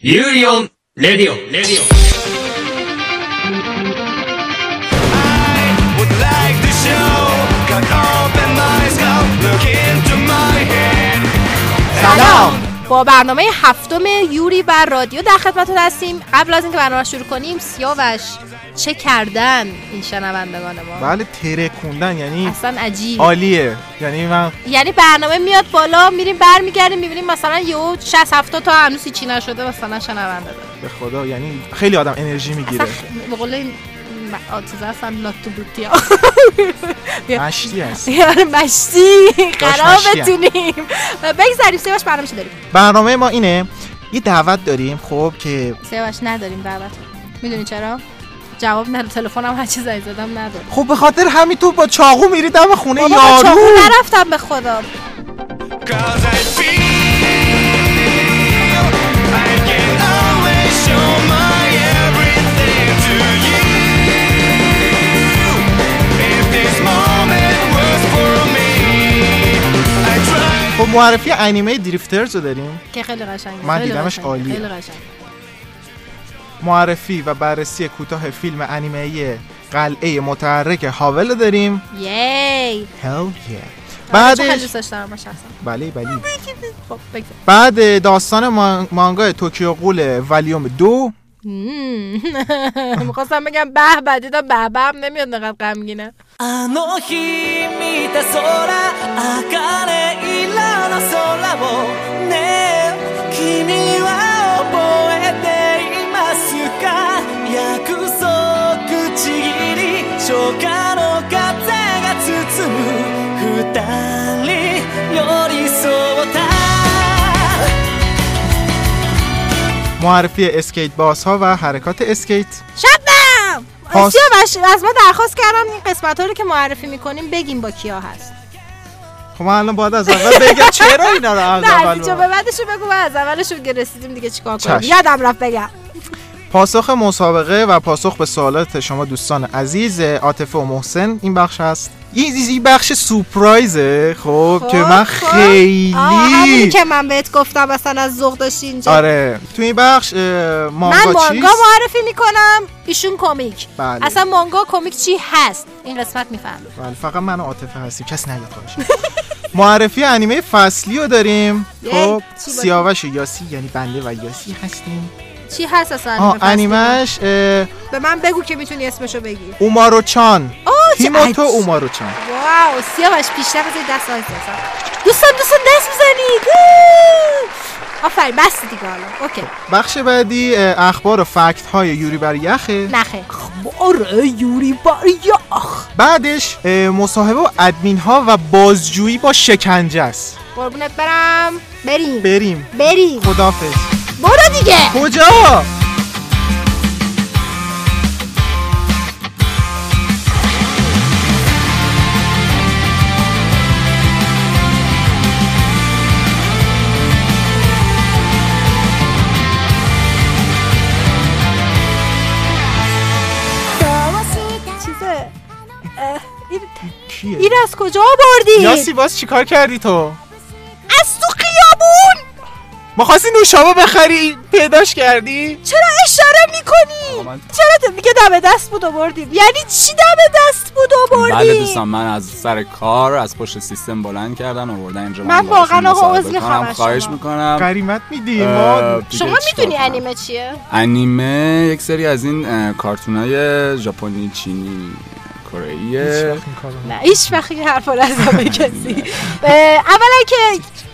ユーリオン、レディオン、レディオン。با برنامه هفتم یوری بر رادیو در خدمتتون هستیم. قبل از اینکه برنامه شروع کنیم سیاوش چه کردن این شنوندگان ما؟ بله ترکوندن یعنی اصلا عجیب عالیه. یعنی من یعنی برنامه میاد بالا میریم برمیگردیم می‌بینیم مثلا یهو 60 70 تا هنوز چی نشده مثلا شنونده. داره به خدا یعنی خیلی آدم انرژی می‌گیره. به قول این م- آتیزه هستن لاتو بوتیا مشتی هست مشتی قرار. بتونیم بگذاریم سیاوش برنامه داریم برنامه ما اینه یه دعوت داریم خب که سیاوش نداریم دعوت می‌دونی چرا جواب نه تلفنم هر چی زنگ زدم نداره خب به خاطر همین تو با چاقو میری دم خونه با چاقو یارو نرفتم به خدا خب معرفی انیمه دریفترز رو داریم؟ که خیلی قشنگه من دیدمش عالیه. خیلی قشنگه. معرفی و بررسی کوتاه فیلم انیمه قلعه متحرک هاول رو داریم. یی! Hell yeah. بعدش بله بله. خب بعد داستان مان- مانگای توکیو قول ولیوم دو. می‌خواستم بگم به به دیدم به به نمیاد نقدر غمگینه. あの日見た空茜色の空をねえ君は覚えていますか約束ちぎり初夏の風が包む二人寄り添った معرفی اسکیت باس ها و حرکات اسکیت شبنم پاس- سیاوش از ما درخواست کردن این قسمت ها رو که معرفی می‌کنیم بگیم با کیا هست خب من الان باید از اول بگم چرا اینا رو از نه اول اینجا بگم؟ به بعدشو بگو من از اولشون که رسیدیم دیگه چیکار کنیم. یادم رفت بگم پاسخ مسابقه و پاسخ به سوالات شما دوستان عزیز عاطفه و محسن این بخش هست این بخش سورپرایزه خب که من خب. آه، همونی خیلی که من بهت گفتم مثلا از ذوق داشتی اینجا. آره تو این بخش اه، من مانگا مانگا چیست؟ معرفی می‌کنم ایشون کمیک. بله. اصلا مانگا کمیک چی هست؟ این قسمت میفهم بله فقط من عاطفه هستیم کس نیاد خواهش معرفی انیمه فصلی رو داریم خب؟ سیاوش و یاسی یعنی بنده و یاسی هستیم. چی هست اصلا؟ آه؟ انیمش اه، به من بگو که می‌تونی اسمشو بگی. اومارو چان هیموتو. اومارو چان واو سیاوش بیشتر بذاری دست آیز دوستان دوستان دست بزنید آفرین بس دیگه حالا. اوکی. بخش بعدی اخبار و فکت های یوری بر یخه. نخه اخبار یوری با یاخ بعدش مصاحبه و ادمین ها و بازجویی با شکنجه است. قربونت برم. بریم. بریم. بریم. خدافز برو دیگه کجا این, از کجا آوردی؟ یاسی باز چیکار کردی تو ما خواستی نوشابه بخری پیداش کردی چرا اشاره می‌کنی؟ چرا تو میگه دم دست بود آوردیم یعنی چی دم دست بود آوردیم؟ بله دوستان من از سر کار از پشت سیستم بلند کردن آوردن اینجا من باهاشون واقعا آقا عذر می‌خوام خواهش. می‌کنم قریمت میدی ما شما می‌دونی انیمه چیه؟ انیمه یک سری از این کارتونای ژاپنی چینی کره. نه هیچ وقت این حرفا کسی. اولا که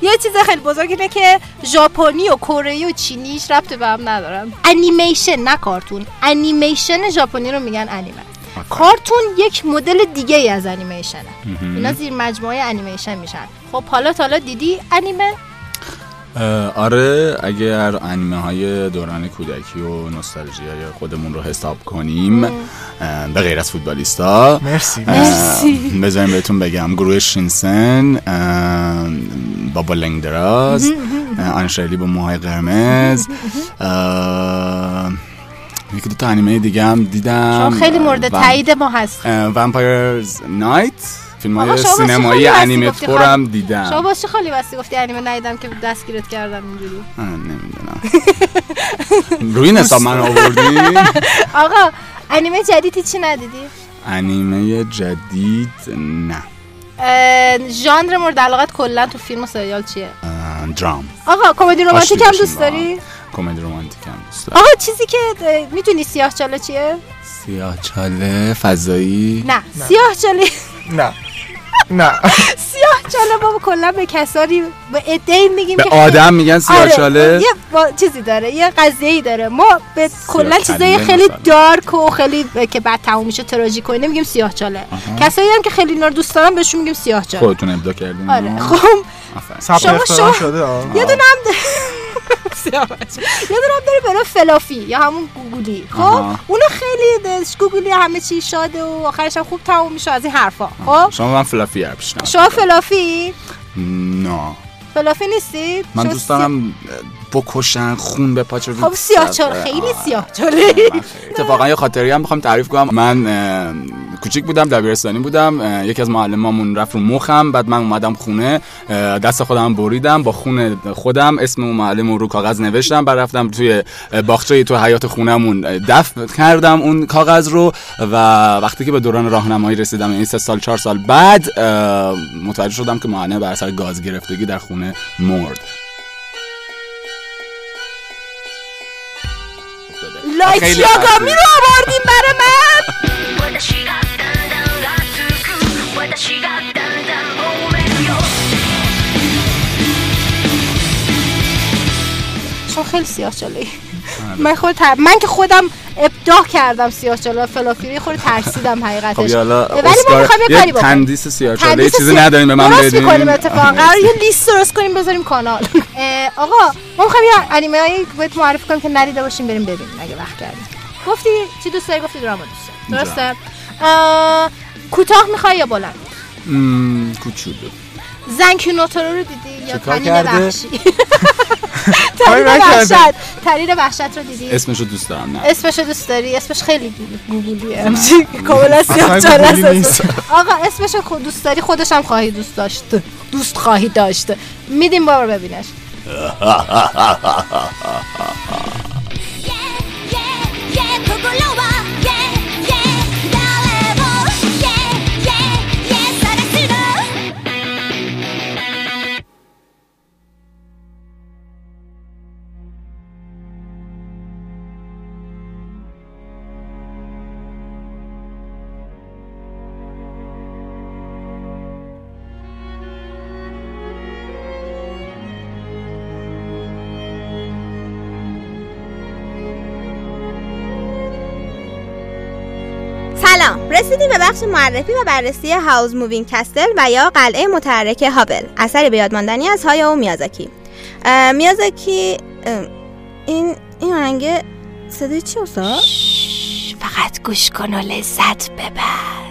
یه چیز خیلی بزرگ اینه که ژاپنی و کره و چینی هیچ ربطی به هم ندارن. انیمیشن نه کارتون. انیمیشن ژاپنی رو میگن انیمه کارتون یک مدل دیگه ای از انیمیشنه اینا زیر مجموعه انیمیشن میشن. خب حالا تا حالا دیدی انیمه آره اگر انیمه های دوران کودکی و نوستالژی های خودمون رو حساب کنیم به غیر از فوتبالیستا مرسی مرسی. بذاریم بهتون بگم گروه شینسن بابا لنگ دراز آنشلی با موهای قرمز. یکی دو تا انیمه دیگه هم دیدم. خیلی مورد تایید ما هست ومپایرز نایت فیلم های سینمایی انیمه. هم دیدم. شما باشه خالی بستی گفتی انیمه ندیدم که دستگیرت کردم اینجوری. آه، نمی‌دونم. روی حساب من آوردی؟ آقا انیمه جدیدی چی ندیدی؟ انیمه جدید نه. ژانر مورد علاقت کلا تو فیلم و سریال چیه؟ درام. آقا کمدی رمانتیک هم دوست داری. کمدی رومانتیک هم دوست دارم. آقا چیزی که می‌دونی سیاه چاله چیه؟ سیاه چاله فضایی؟ نه. سیاه چاله نه. نه. سیاه چاله بابا کلا به کسانی به عده‌ای میگیم به که آدم میگن سیاه آره، چاله یه با چیزی داره یه قضیه ای داره. ما به کلا چیزای خیلی. دارک و خیلی که بعد تموم میشه تراژیک و اینا میگیم سیاه چاله کسایی هم که خیلی اینا رو دوست دارن بهشون میگیم سیاه چاله خودتون ابدا کردین. آره خب. شما- شده. یه دونه بچه. یه دونه داره برای فلافی یا همون گوگلی خب. اونو خیلی گوگلی همه چی شاده و آخرش هم خوب تموم میشه از این حرفا. خب؟ شما من فلافی هر شما فلافی؟ نه. فلافی نیستی؟ من دوست دارم بکشن خون به پاچه خب سیاه خیلی. سیاه اتفاقا یه خاطری هم می‌خوام تعریف کنم. من کوچیک بودم دبیرستانی بودم یکی از معلمامون رفت رو مخم بعد من اومدم خونه دست خودم بریدم با خون خودم اسم اون معلم رو کاغذ نوشتم بعد رفتم توی باغچه تو حیات خونمون دفن کردم اون کاغذ رو و وقتی که به دوران راهنمایی رسیدم این سه سال چهار سال بعد متوجه شدم که معلم بر اثر گاز گرفتگی در خونه مرد لایت خیلی یاگامی عجیب. رو آوردیم برای من چون خیلی سیاه آره. من خود تر... من که خودم ابداع کردم سیاه چاله فلافیری خود ترسیدم حقیقتش. خب ولی ما یه کاری بکنیم. تندیس سیاه جلوی چیزی نداریم به من بدین. درست می‌کنیم اتفاقا. یه لیست درست کنیم بذاریم کانال. آقا ما می‌خوایم یه انیمه هایی بهت معرفی کنیم که ندیده باشیم بریم ببینیم اگه وقت کردیم گفتی چی دوست داری؟ گفتی دراما دوست درسته؟ اه، کوتاه می‌خوای یا بلند؟ کوچولو. زنکی نوتورو رو دیدی یا تنین؟ وحشی؟ نکرده. وحشت. تنین وحشت رو دیدی؟ اسمش رو دوست دارم نه. اسمش رو دوست داری؟ اسمش خیلی گوگلیه کاملا سیاه چاله. آقا اسمش رو خود دوست داری؟ خودش هم خواهی دوست داشت. دوست خواهی داشت. میدیم بابا ببینش. Yeah, yeah, Yeah, معرفی و بررسی Howl's Moving Castle و یا قلعه متحرک هاول اثری به یادماندنی از میازاکی. اه، میازاکی اه، این این آهنگ صدای چی؟ فقط گوش کن و لذت ببر.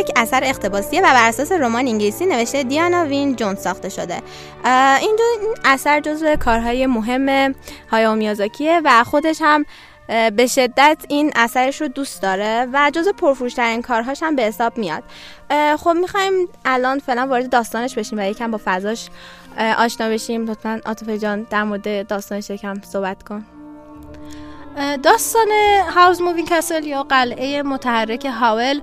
یک اثر اقتباسیه و بر اساس رمان انگلیسی نوشته دیانا وین جونز ساخته شده. این اثر جزو کارهای مهم هایاو میازاکیه و خودش هم به شدت این اثرش رو دوست داره و جزو پرفروشترین کارهاش هم به حساب میاد. خب می‌خوایم الان فعلا وارد داستانش بشیم و یکم با فضاش آشنا بشیم. لطفا عاطفه جان در مورد داستانش یکم صحبت کن. داستان هاوز مووین کسل یا قلعه متحرک هاول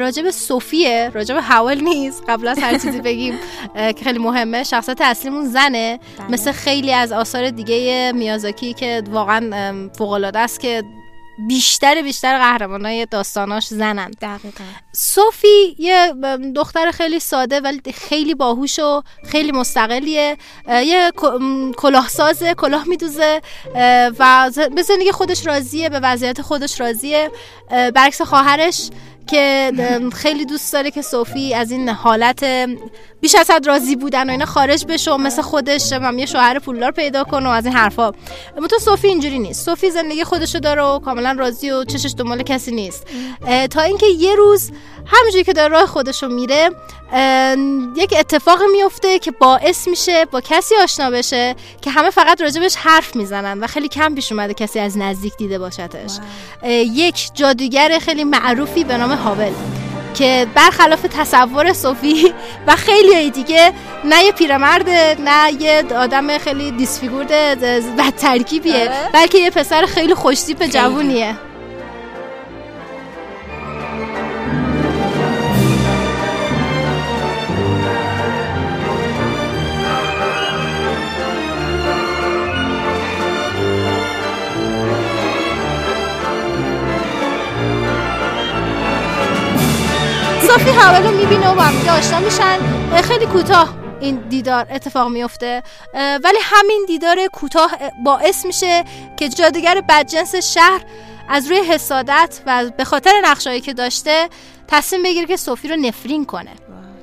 راجب صوفیه راجب هاول نیست. قبل از هر چیزی بگیم که خیلی مهمه شخصیت اصلیمون زنه. بله. مثل خیلی از آثار دیگه میازاکی که واقعا فوق العاده است که بیشتر بیشتر قهرمانای داستاناش زنن. دقیقا. صوفی یه دختر خیلی ساده ولی خیلی باهوش و خیلی مستقلیه. یه ک- م، کلاهسازه کلاه میدوزه و به زندگی خودش راضیه به وضعیت خودش راضیه. برعکس خواهرش که خیلی دوست داره که صوفی از این حالت بیش از حد راضی بودن و اینا خارج بشه و مثل خودش هم یه شوهر پولدار پیدا کنه و از این حرفا. اما تو صوفی اینجوری نیست. صوفی زندگی خودشو داره و کاملا راضی و چشش دنبال کسی نیست. تا اینکه یه روز همینجوری که داره راه خودشو میره اه، یک اتفاق میفته که باعث میشه با کسی آشنا بشه که همه فقط راجبش حرف می‌زنن و خیلی کم پیش اومده کسی از نزدیک دیده باشدش یک جادوگر خیلی معروفی به نام هاول. که برخلاف تصور صوفی و خیلی دیگه نه یه پیرمرده نه یه آدم خیلی دیسفیگورد و ترکیبیه. بلکه یه پسر خیلی خوشتیپ جوونیه. صافی رو می‌بینه و با هم آشنا میشن. خیلی کوتاه این دیدار اتفاق میفته ولی همین دیدار کوتاه اه، باعث میشه که جادوگر بدجنس شهر از روی حسادت و به خاطر نقشایی که داشته تصمیم بگیره که صوفی رو نفرین کنه.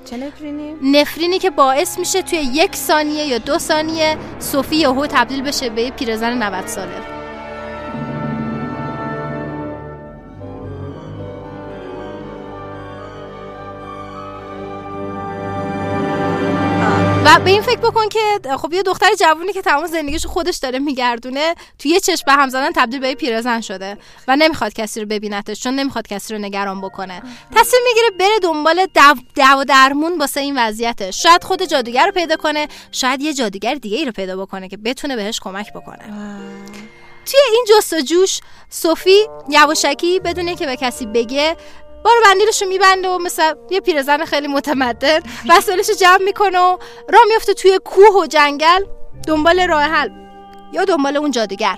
چه نفرینی؟ نفرینی که باعث میشه توی یک ثانیه یا دو ثانیه صوفی یهو تبدیل بشه به پیرزن 90 ساله. و به این فکر بکن که خب یه دختر جوونی که تمام زندگیشو خودش داره میگردونه تو یه چشم به هم زدن تبدیل به پیرزن شده و نمی‌خواد کسی رو ببینتش چون نمی‌خواد کسی رو نگران بکنه. تصمیم می‌گیره بره دنبال دو, دو درمون واسه این وضعیتش شاید خود جادوگر رو پیدا کنه شاید یه جادوگر دیگه ای رو پیدا بکنه که بتونه بهش کمک بکنه. توی این جستجوش صوفی یواشکی بدون که به کسی بگه بارو بندیلش رو میبنده و مثل یه پیرزن خیلی متمدن وسایلش رو جمع می‌کنه و راه میفته توی کوه و جنگل دنبال راه حل یا دنبال اون جادوگر.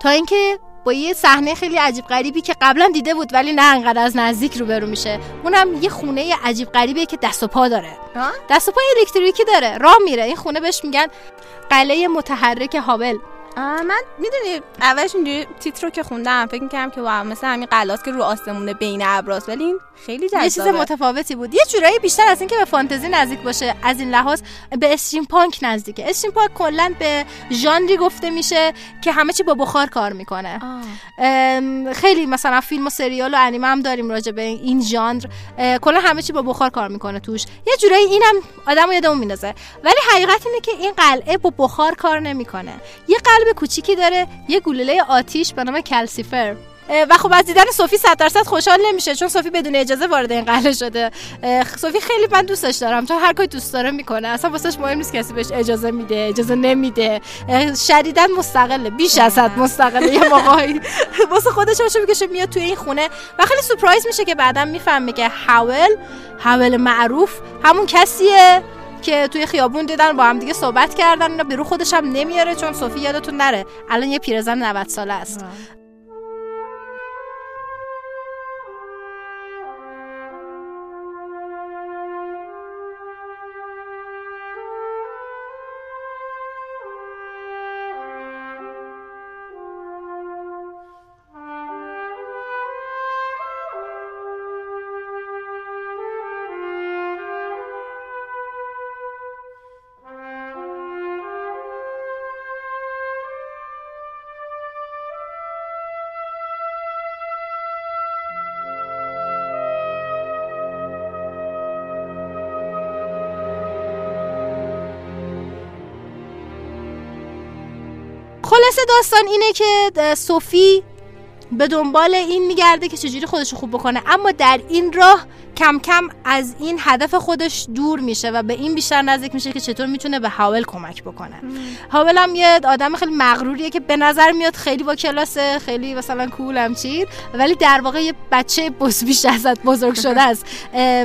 تا اینکه با یه صحنه خیلی عجیب غریبی که قبلا دیده بود ولی نه انقدر از نزدیک روبرو میشه اونم یه خونه عجیب غریبیه که دست و پا داره؟ دست و پای الکتریکی داره راه میره. این خونه بهش میگن قلعه متحرک هابل. من می‌دونی اولش اینجوری تیتر رو که خوندم فکر می‌کردم که واو مثل همین قلاس که رو آسمونه بین ابراست ولی این خیلی یه چیز جذابه. متفاوتی بود. یه جورایی بیشتر از اینکه به فانتزی نزدیک باشه از این لحاظ به استریم پانک نزدیکه. استریم پانک کلا به ژانری گفته میشه که همه چی با بخار کار می‌کنه. خیلی مثلا فیلم و سریال و انیمه هم داریم راجع به این ژانر. کلا همه چی با بخار کار می‌کنه توش. یه جورایی اینم آدمو یادمون میندازه. ولی حقیقت اینه که این قلعه با بخار کار نمی‌کنه. یه قلب کوچیکی داره یه گلوله آتیش به نام کلسیفر. و خب از دیدن صوفی 100 درصد خوشحال نمیشه چون صوفی بدون اجازه وارد این قلعه شده. صوفی خیلی من دوستش دارم چون هر کاری دوست داره می‌کنه. اصلا واسش مهم نیست کسی بهش اجازه میده اجازه نمیده. شدیدا مستقله بیش از حد مستقله. یه موقعی واسه خودش باشه می‌کشه میاد توی این خونه. و خیلی سورپرایز میشه که بعدا می‌فهمه که هاول هاول معروف همون کسیه. که توی خیابون دیدن با هم دیگه صحبت کردن اینا به رو خودش هم نمیاره چون صوفی یادتون نره. الان یه پیرزن 90 ساله است. داستان اینه که اه، صوفی به دنبال این میگرده که چجوری خودش رو خوب بکنه. اما در این راه کم کم از این هدف خودش دور میشه و به این بیشتر نزدیک میشه که چطور می‌تونه به هاول کمک بکنه. هاول هم یه آدم خیلی مغروریه که به نظر میاد خیلی با کلاسه خیلی مثلا کول هم چی ولی در واقع یه بچه بز بیش ازت بزرگ شده است.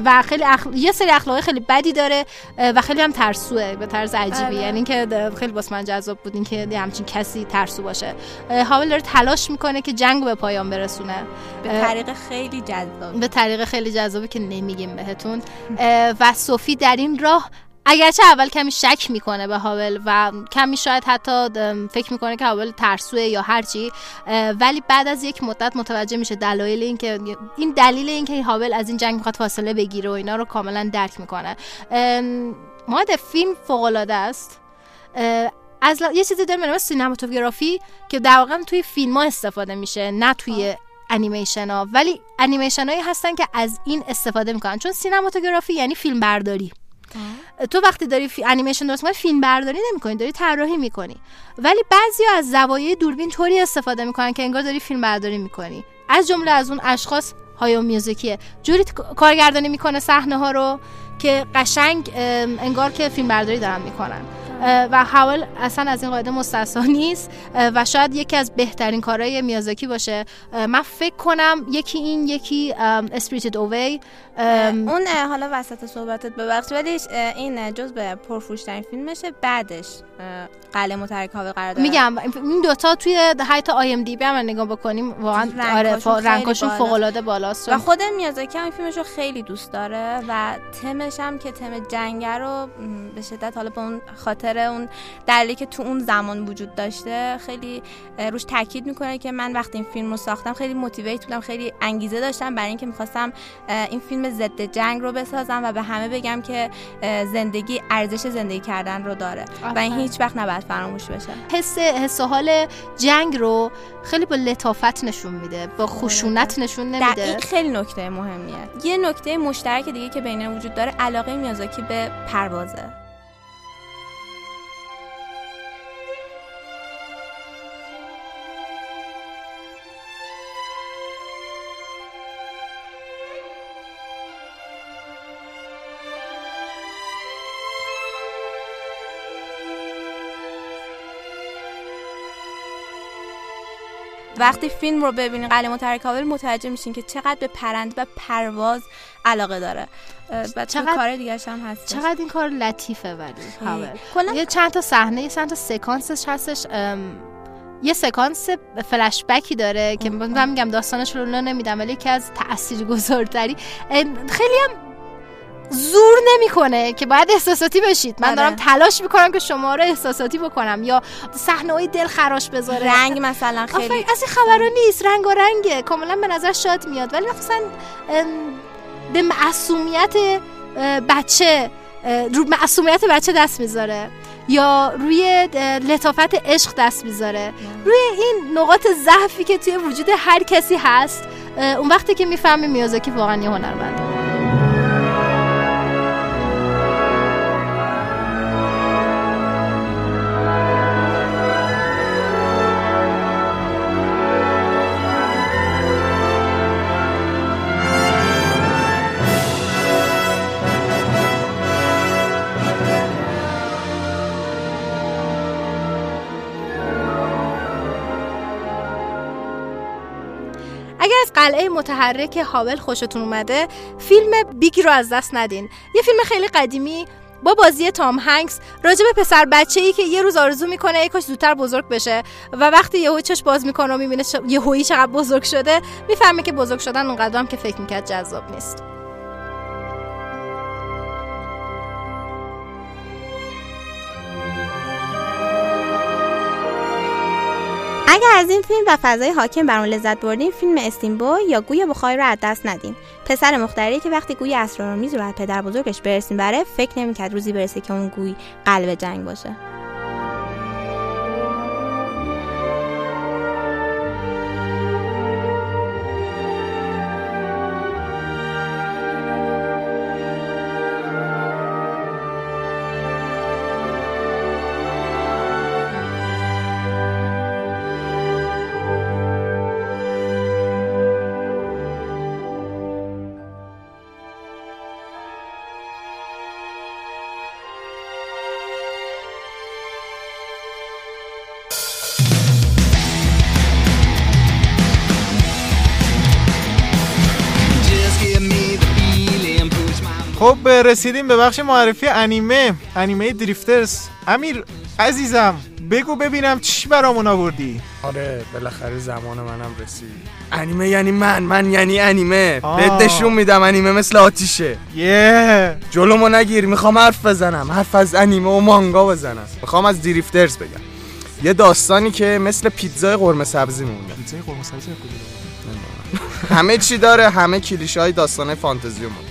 و خیلی اخ... یه سری اخلاقی خیلی بدی داره و خیلی هم ترسوه به طرز عجیبی. آره. یعنی که ده- خیلی واسه من جذاب بود این که یه همچین کسی ترسو باشه. هاول داره تلاش می‌کنه که جنگ به پایان برسونه. به طریق خیلی جذاب به طریق خیلی جذابی که نمیگیم بهتون. و صوفی در این راه اگرچه اول کمی شک می‌کنه به هاول و کمی شاید حتی فکر می‌کنه که هاول ترسوه یا هرچی اه، ولی بعد از یک مدت متوجه میشه دلایل این که این دلیل این که هاول از این جنگ می‌خواد فاصله بگیره و اینا رو کاملا درک می‌کنه. ماد فیلم فوق العاده است از ل- یه چیزی داریم به cinematography که در واقع توی فیلم ها استفاده میشه نه توی انیمیشن ها ولی انیمیشن هایی هستن که از این استفاده می‌کنن. چون cinematography یعنی فیلم برداری تو وقتی داری فی... انیمیشن درست می‌کنی فیلم برداری نمی‌کنی داری طراحی می‌کنی. ولی بعضی از زوایای دوربین طوری استفاده می‌کنن که انگار داری فیلم برداری می‌کنی. از جمله از اون اشخاص هایائو میازاکیه جوری ت- کارگردانی می‌کنه صحنه ها رو که قشنگ انگار که فیلم برداری دارن می‌کنن. و حاول اصلا از این قاعده مستثنا نیست و شاید یکی از بهترین کارهای میازاکی باشه. من فکر کنم یکی این یکی اسپریتد اوی اون حالا وسط صحبتت ببخش ولی این جز به پرفروشترین فیلمشه بعدش اه، قلعه متحرک هاوی قرار داره میگم این دوتا توی حتی آی ام دی بی هم نگاه بکنیم واقعا رنگاشون. فوق العاده بالاست و خود میازاکی هم این فیلمش رو خیلی دوست داره و تمش هم که تم جنگه رو به شدت حالا به اون خاطر اون دلیلی که تو اون زمان وجود داشته خیلی روش تاکید می‌کنه که من وقتی این فیلم رو ساختم خیلی موتیویت بودم خیلی انگیزه داشتم برای اینکه می‌خواستم این فیلم ضد جنگ رو بسازم و به همه بگم که زندگی ارزش زندگی کردن رو داره و این. هیچ وقت نباید فراموش بشه. حس حس و حال جنگ رو خیلی با لطافت نشون میده با خشونت نشون در نمیده. این خیلی نکته مهمیه. یه نکته مشترک دیگه که بین وجود داره علاقه میازاکی به پروازه. وقتی فیلم رو ببینین قلعه متحرک متوجه میشین که چقدر به پرنده و پرواز علاقه داره. و چقدر کار دیگه هم هست چقدر این کار لطیفه ولی هاول کلا یه چند تا صحنه یه چند تا سکانسش هستش یه سکانس فلش بکی داره که من میگم داستانش رو نمیدم ولی یکی از تاثیرگذارتری خیلی هم زور نمی‌کنه که باید احساساتی بشید من آره. دارم تلاش می‌کنم که شما رو احساساتی بکنم یا صحنه های دل خراش بذاره. رنگ مثلا خیلی از این خبرها نیست. رنگ و رنگه. کاملا به نظر شاد میاد. ولی مثلا به معصومیت بچه رو معصومیت بچه دست می‌ذاره. یا روی لطافت عشق دست می‌ذاره. روی این نقاط ضعفی که توی وجود هر کسی هست اون وقتی که می‌فهمی میازاکی واقعا یه هنرمنده. متحرک هاول خوشتون اومده فیلم بیگ رو از دست ندین یه فیلم خیلی قدیمی با بازی تام هنگس راجع به پسر بچه ای که یه روز آرزو می‌کنه یه کاش زودتر بزرگ بشه و وقتی یهو چش باز می‌کنه و می‌بینه. یهویی چقدر بزرگ شده می‌فهمه که بزرگ شدن اونقدر هم که فکر می‌کرد جذاب نیست اگر از این فیلم و فضای حاکم بر اون لذت بردین فیلم استیمبو یا گوی بخاری رو از دست ندین. پسر مختاری که وقتی گوی اسرارآمیز رو از پدر بزرگش برسیم بره فکر نمی‌کرد روزی برسه که اون گوی قلب جنگ باشه. خب رسیدیم به بخش معرفی انیمه انیمه دریفترز. امیر عزیزم بگو ببینم چی برامون آوردی. آره بالاخره زمان منم رسید. انیمه یعنی من من یعنی انیمه. بهت نشون میدم انیمه مثل آتیشه. یه. جلومو نگیر می‌خوام حرف بزنم. حرف از انیمه و مانگا بزنم. می‌خوام از دریفترز بگم. یه داستانی که مثل پیتزای قرمه سبزی مونده. پیتزای قرمه سبزی همه چی داره همه کلیشه های داستانه فانتزی مونده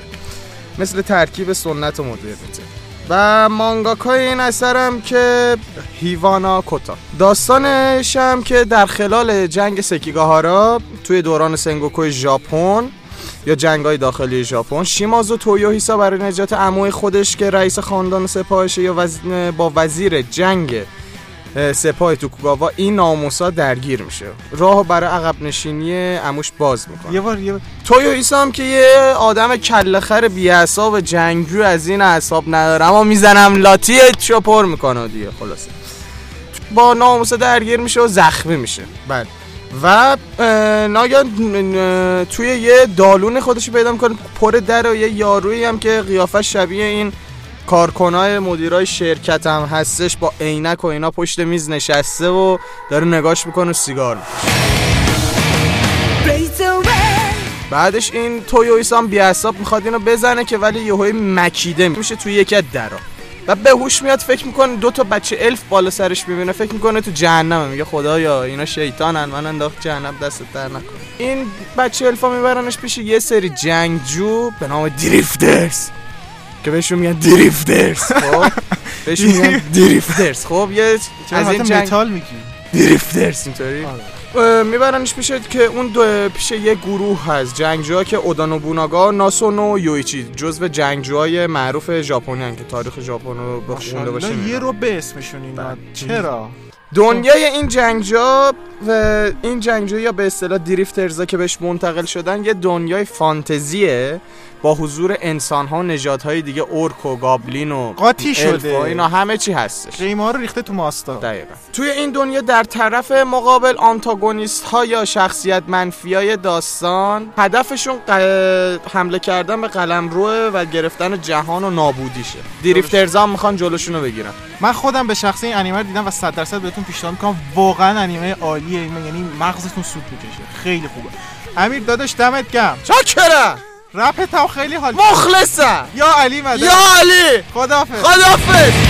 مثل ترکیب سنت و مدرنیته و مانگاکای این اثرم که هیوانا کوتا. داستانش هم که در خلال جنگ سکیگاهارا توی دوران سنگوکو ژاپن یا جنگ های داخلی ژاپن شیمازو تویوهیسا برای نجات عموی خودش که رئیس خاندان سپاهشه یا وز... با وزیر جنگ سپاه توکوگاوا این ناموسا درگیر میشه. راهو برای عقب نشینی عموش باز می‌کنه. یه بار یه بار. تویو ایسا هم که یه آدم کلخر بی و جنگجو از این اعصاب نداره اما می‌زنم لاتی چو پر می‌کنه دیگه خلاصه. با ناموسا درگیر میشه و زخمی میشه. بله. و ناگهان توی یه دالون خودش پیدا می‌کنه پر در و یه یارویی هم که قیافه شبیه این کارکنای مدیرای شرکت هم هستش با عینک و اینا پشت میز نشسته و داره نگاش می‌کنه و سیگار. بعدش این تویویس هم بیعصاب می‌خواد اینو بزنه که ولی یهوی مکیده میشه توی یکی از درا. و به هوش میاد فکر می‌کنه دو تا بچه الف بالا سرش می‌بینه فکر می‌کنه تو جهنمه. میگه خدایا اینا شیطانن من انداخت جهنم دست در نکن. این بچه الفا میبرنش پیش یه سری جنگجو به نام دریفترز که بهشون میگن دریفترز خب؟ بهشون میگن دریفترز. خب یه از این جنگ متال میگی؟ دریفترز اینطوری. اه، میبرنش پیش که اون دو پیش یه گروه هست جنگجوها که اودانو بوناگا ناسونو یویچی جزو جنگجوهای معروف ژاپنی که تاریخ ژاپن رو بخونده باشه یه. رو به اسمشون اینا. چرا؟ دنیای این جنگجوها و این جنگجوها یا به اصطلاح دریفترزا که بهش منتقل شدن یه دنیای فانتزیه با حضور انسان ها و نژادهای دیگه اورک و گابلین و قاطی شده. و اینا همه چی هستش. قیمه رو ریخته تو ماستا. دقیقا. توی این دنیا در طرف مقابل آنتاگونیست ها یا شخصیت منفی های داستان هدفشون ق- حمله کردن به قلم و گرفتن جهان و نابودیشه. دریفترزا هم می‌خوان جلوشون رو بگیرن. من خودم به شخصی این انیمه رو دیدم و 100 درصد بهتون پیشنهاد می‌کنم. واقعا انیمه عالیه. یعنی مغزتون سود می‌کشه. خیلی خوبه. امیر داداش دمت گرم. چاکرم! رپت هم خیلی حال مخلصم. یا علی مدد یا علی. خدافظ. خدافظ「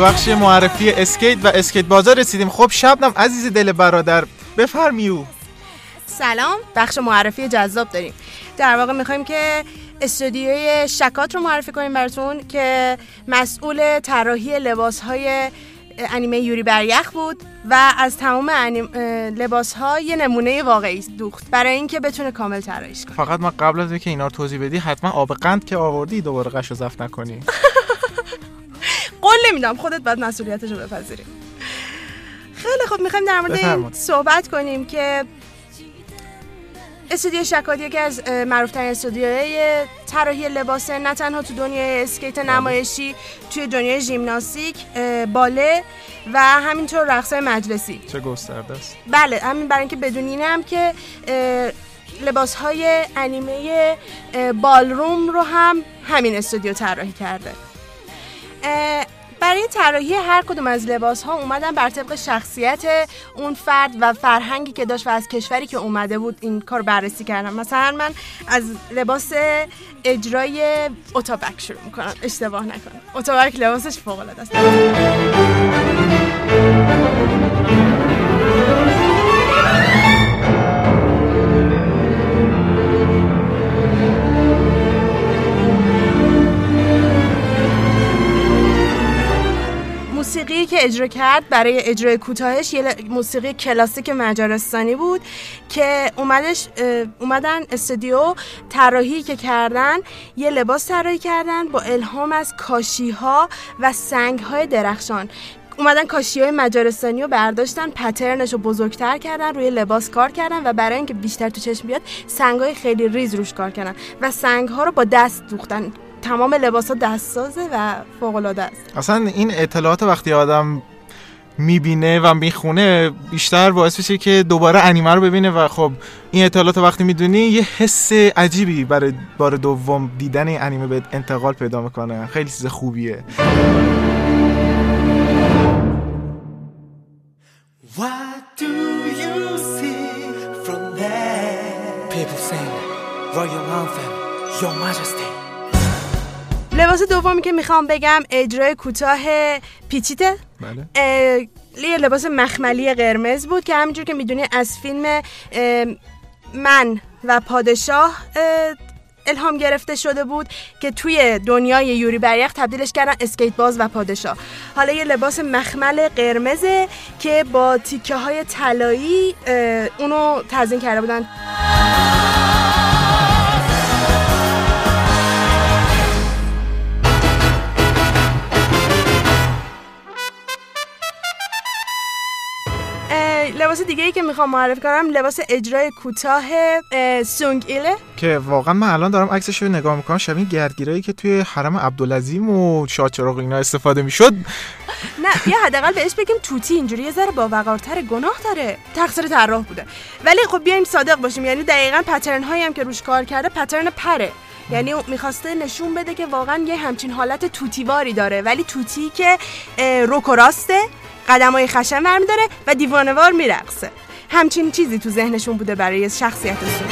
به بخش معرفی اسکیت و اسکیت بازار رسیدیم. خب شبنم عزیز دل برادر بفرمیو. سلام بخش معرفی جذاب داریم. در واقع می‌خوایم که استودیوی شکات رو معرفی کنیم براتون که مسئول طراحی لباس های انیمه یوری بریخ بود و از تمام لباس ها یه نمونه واقعی دوخت. برای اینکه بتونه کامل طراحیش کنه. فقط من قبل از اینکه اینا رو توضیح بدی حتما آب قند که آوردی دوباره قش و زفت نکنی. قول نمیدم خودت باید مسئولیتش رو بپذیری. خیلی خوب می‌خوایم در مورد این. صحبت کنیم که استودیو شکات یکی از معروفترین استودیوهای طراحی لباسه نه تنها تو دنیای اسکیت نمایشی توی دنیای ژیمناستیک باله و همینطور رقص مجلسی. چه گسترده است؟ بله همین برای اینکه بدونین هم که لباس های انیمه بالروم رو هم همین استودیو طراحی کرده. برای طراحی هر کدوم از لباس ها اومدن بر طبق شخصیت اون فرد و فرهنگی که داشت و از کشوری که اومده بود این کار بررسی کردم مثلا من از لباس اجرای اتابک شروع می‌کنم. اشتباه نکنم. اتابک لباسش فوق العاده است. موسیقی که اجرا کرد برای اجرای کوتاهش یه موسیقی کلاسیک مجارستانی بود که اومدش اومدن استودیو طراحی که کردن یه لباس طراحی کردن با الهام از کاشی ها و سنگ های درخشان. اومدن کاشی های مجارستانی رو برداشتن پترنش رو بزرگتر کردن روی لباس کار کردن و برای اینکه بیشتر تو چشم بیاد سنگ های خیلی ریز روش کار کردن و سنگ ها رو با دست دوختن. تمام لباس ها دست سازه و فوق العاده است اصلا این اطلاعات وقتی آدم می‌بینه و می‌خونه بیشتر باعث میشه که دوباره انیمه رو ببینه و خب این اطلاعات وقتی می‌دونی یه حس عجیبی برای بار دوم دیدن این انیمه به انتقال پیدا می‌کنه خیلی چیز خوبیه What do you see from there? People sing Royal Anthem, Your Majesty. لباس دومی که می‌خوام بگم اجرای کوتاه پیچیته بله. یه لباس مخملی قرمز بود که همینجور که می‌دونی از فیلم من و پادشاه اه، الهام گرفته شده بود که توی دنیای یوری بریخ تبدیلش کردن اسکیت باز و پادشاه. حالا یه لباس مخمل قرمزه که با تیکه های طلایی اونو تزیین کرده بودن. لباس دیگه ای که می‌خوام معرفی کنم لباس اجرای کوتاه اه، سونگ ایله. که واقعا من الان دارم عکسش رو نگاه می‌کنم شبیه گردگیرایی که توی حرم عبدالعظیم و شاه چراغ اینا استفاده می‌شد. نه بیا حداقل بهش بگیم توتی اینجوری یه ذره با وقارتر گناه داره. تقصیر طراح بوده. ولی خب بیایم صادق باشیم یعنی دقیقا پترن هایی هم که روش کار کرده پترن پره. یعنی می‌خواسته نشون بده که واقعا یه همچین حالت توتیواری داره. ولی توتی که رک و راسته قدم های خشن برمیداره و دیوانوار میرقصه همچین چیزی تو ذهنشون بوده برای شخصیتشون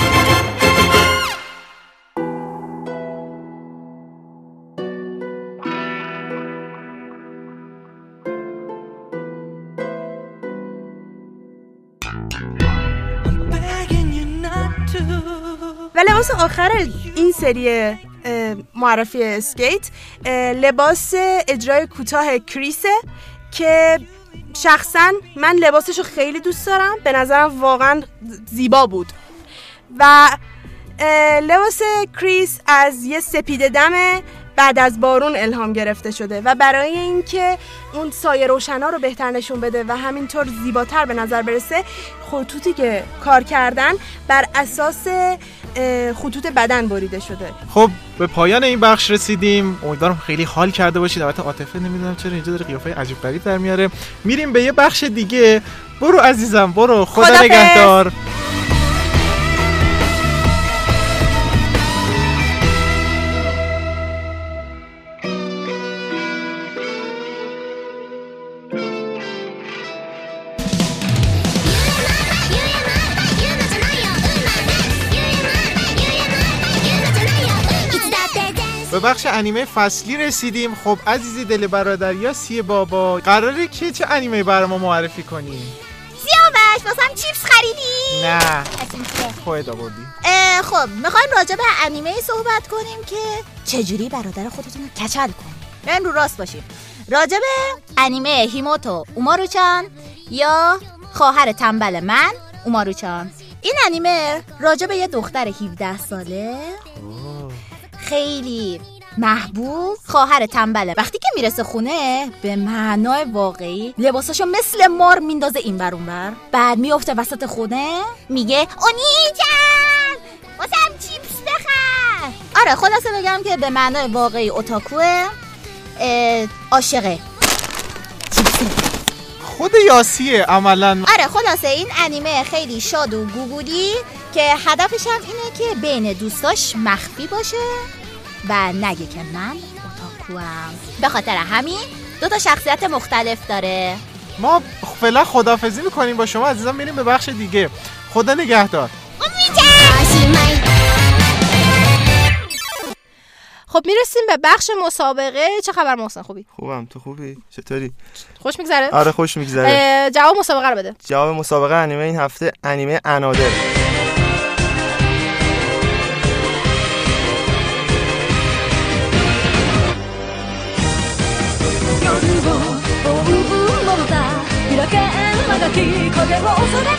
Begging you not to. و لباس آخر این سری معرفی اسکیت لباس اجرای کوتاه کریسه که شخصا من لباسش رو خیلی دوست دارم. به نظرم واقعا زیبا بود. و لباس کریس از یه سپیده دم بعد از بارون الهام گرفته شده و برای اینکه اون سایه روشنا رو بهتر نشون بده و همینطور زیباتر به نظر برسه خطوطی که کار کردن بر اساس خطوط بدن بریده شده. خب به پایان این بخش رسیدیم. امیدوارم خیلی حال کرده باشید. البته عاطفه نمی‌دونم چرا اینجا داره قیافه عجیب غریب در میاره. میریم به یه بخش دیگه. برو عزیزم برو. خدا. نگهدار. بخش انیمه فصلی رسیدیم. خب عزیزی دل برادر یا سی بابا قراره که چه انیمه برای ما معرفی کنی؟ سیاوش واسم چیپس خریدی؟ نه؟ خودت آوردی. خب می‌خوایم راجع به انیمه صحبت کنیم که چجوری برادر خودتون رو کچل کنیم بریم رو راست باشیم. راجع به انیمه هیموتو اوماروچان یا خواهر تنبل من اوماروچان. این انیمه راجع به یه دختر 17 ساله. خیلی محبوب خواهر تنبله. وقتی که می‌رسه خونه به معنای واقعی لباساشو مثل مار میندازه این بر بر بعد میفته وسط خونه میگه اونی جان واسم چیپس بخر. آره خلاصه بگم که به معنای واقعی اوتاکوه عاشقه. خود یاسیه عملا. آره خلاصه این انیمه خیلی شاد و گوگولی که هدفش هم اینه که بین دوستاش مخفی باشه. و نگه که من اوتاکوام به خاطر همین دو تا شخصیت مختلف داره. ما فعلا خدافزی می‌کنیم با شما عزیزان میریم به بخش دیگه. خدا نگهدار. خب می‌رسیم به بخش مسابقه. چه خبر محسن؟ خوبی؟ خوبم. تو خوبی؟ چطوری؟ خوش میگذره؟ آره خوش میگذره. جواب مسابقه رو بده. جواب مسابقه انیمه این هفته انیمه انادر. 風を恐れ